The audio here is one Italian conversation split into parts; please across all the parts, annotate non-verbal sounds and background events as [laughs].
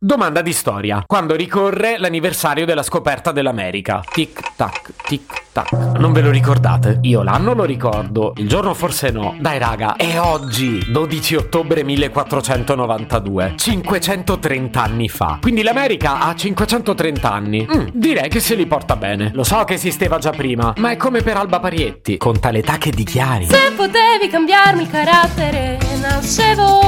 Domanda di storia. Quando ricorre l'anniversario della scoperta dell'America? Tic tac, tic tac. Non ve lo ricordate? Io l'anno lo ricordo, il giorno forse no. Dai raga, è oggi, 12 ottobre 1492, 530 anni fa. Quindi l'America ha 530 anni. Mm, direi che se li porta bene. Lo so che esisteva già prima, ma è come per Alba Parietti, conta l'età che dichiari. Se potevi cambiarmi il carattere, nascevo.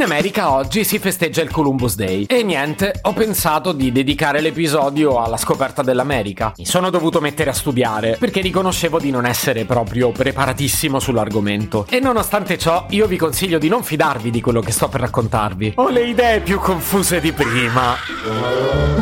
In America oggi si festeggia il Columbus Day e niente, ho pensato di dedicare l'episodio alla scoperta dell'America. Mi sono dovuto mettere a studiare perché riconoscevo di non essere proprio preparatissimo sull'argomento. E nonostante ciò, io vi consiglio di non fidarvi di quello che sto per raccontarvi. Ho le idee più confuse di prima.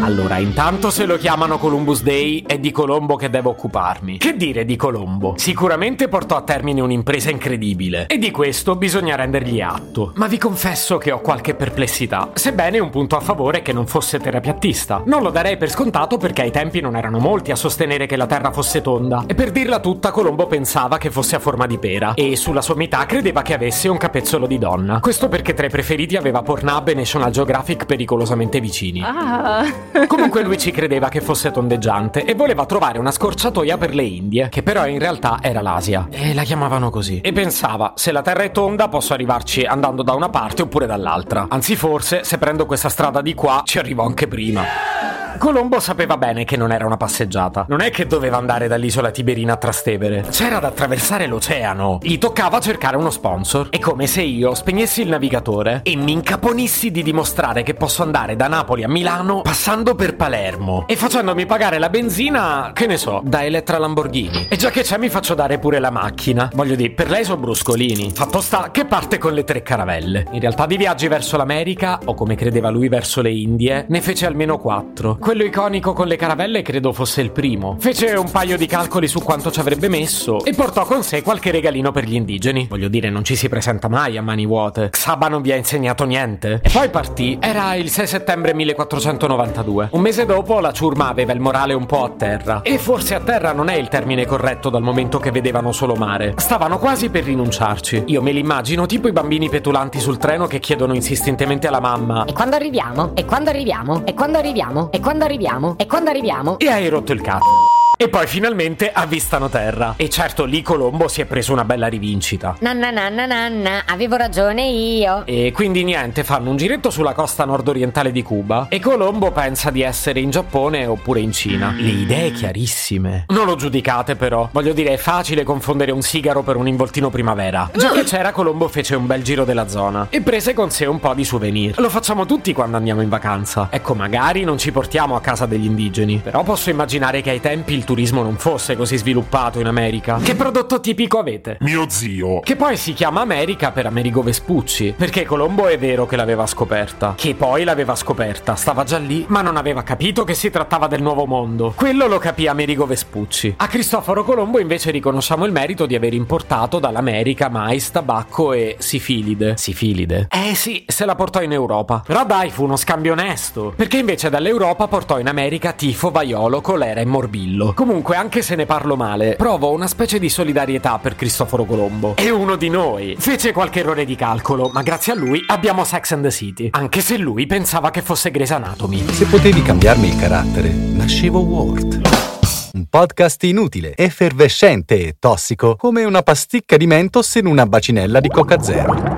Allora, intanto se lo chiamano Columbus Day è di Colombo che devo occuparmi. Che dire di Colombo? Sicuramente portò a termine un'impresa incredibile e di questo bisogna rendergli atto. Ma vi confesso che ho qualche perplessità, sebbene un punto a favore che non fosse terapiattista. Non lo darei per scontato perché ai tempi non erano molti a sostenere che la Terra fosse tonda. E per dirla tutta, Colombo pensava che fosse a forma di pera e sulla sommità credeva che avesse un capezzolo di donna. Questo perché tra i preferiti aveva Pornhub e National Geographic pericolosamente vicini. Ah. [laughs] Comunque lui ci credeva che fosse tondeggiante e voleva trovare una scorciatoia per le Indie, che però in realtà era l'Asia. E la chiamavano così. E pensava, se la Terra è tonda posso arrivarci andando da una parte oppure dall'altra. Anzi forse, se prendo questa strada di qua, ci arrivo anche prima. Colombo sapeva bene che non era una passeggiata. Non è che doveva andare dall'isola Tiberina a Trastevere. C'era da attraversare l'oceano. Gli toccava cercare uno sponsor. È come se io spegnessi il navigatore e mi incaponissi di dimostrare che posso andare da Napoli a Milano passando per Palermo e facendomi pagare la benzina, che ne so, da Elettra Lamborghini. E già che c'è mi faccio dare pure la macchina. Voglio dire, per lei sono bruscolini. Fatto sta che parte con le tre caravelle. In realtà di viaggi verso l'America, o come credeva lui verso le Indie, ne fece almeno quattro. Quello iconico con le caravelle credo fosse il primo. Fece un paio di calcoli su quanto ci avrebbe messo e portò con sé qualche regalino per gli indigeni. Voglio dire, non ci si presenta mai a mani vuote. Xaba non vi ha insegnato niente. E poi partì. Era il 6 settembre 1492. Un mese dopo la ciurma aveva il morale un po' a terra. E forse a terra non è il termine corretto dal momento che vedevano solo mare. Stavano quasi per rinunciarci. Io me li immagino tipo i bambini petulanti sul treno che chiedono insistentemente alla mamma E quando arriviamo? E quando arriviamo? E quando arriviamo? E quando arriviamo? E quando arriviamo? e hai rotto il cazzo. E poi finalmente avvistano terra. E certo lì Colombo si è preso una bella rivincita. Nanna nanna nanna, avevo ragione io. E quindi niente, fanno un giretto sulla costa nord-orientale di Cuba e Colombo pensa di essere in Giappone oppure in Cina. Le idee chiarissime. Non lo giudicate però. Voglio dire, è facile confondere un sigaro per un involtino primavera. Già che c'era, Colombo fece un bel giro della zona e prese con sé un po' di souvenir. Lo facciamo tutti quando andiamo in vacanza. Ecco, magari non ci portiamo a casa degli indigeni, però posso immaginare che ai tempi il turismo non fosse così sviluppato in America. Che prodotto tipico avete? Mio zio. Che poi si chiama America per Amerigo Vespucci, perché Colombo è vero che l'aveva scoperta, che poi l'aveva scoperta, stava già lì, ma non aveva capito che si trattava del nuovo mondo. Quello lo capì Amerigo Vespucci. A Cristoforo Colombo invece riconosciamo il merito di aver importato dall'America mais, tabacco e sifilide. Sifilide? Eh sì, se la portò in Europa. Però dai, fu uno scambio onesto, perché invece dall'Europa portò in America tifo, vaiolo, colera e morbillo. Comunque, anche se ne parlo male, provo una specie di solidarietà per Cristoforo Colombo. È uno di noi. Fece qualche errore di calcolo, ma grazie a lui abbiamo Sex and the City. Anche se lui pensava che fosse Grey's Anatomy. Se potevi cambiarmi il carattere, nascevo Ward. Un podcast inutile, effervescente e tossico, come una pasticca di mentos in una bacinella di Coca Zero.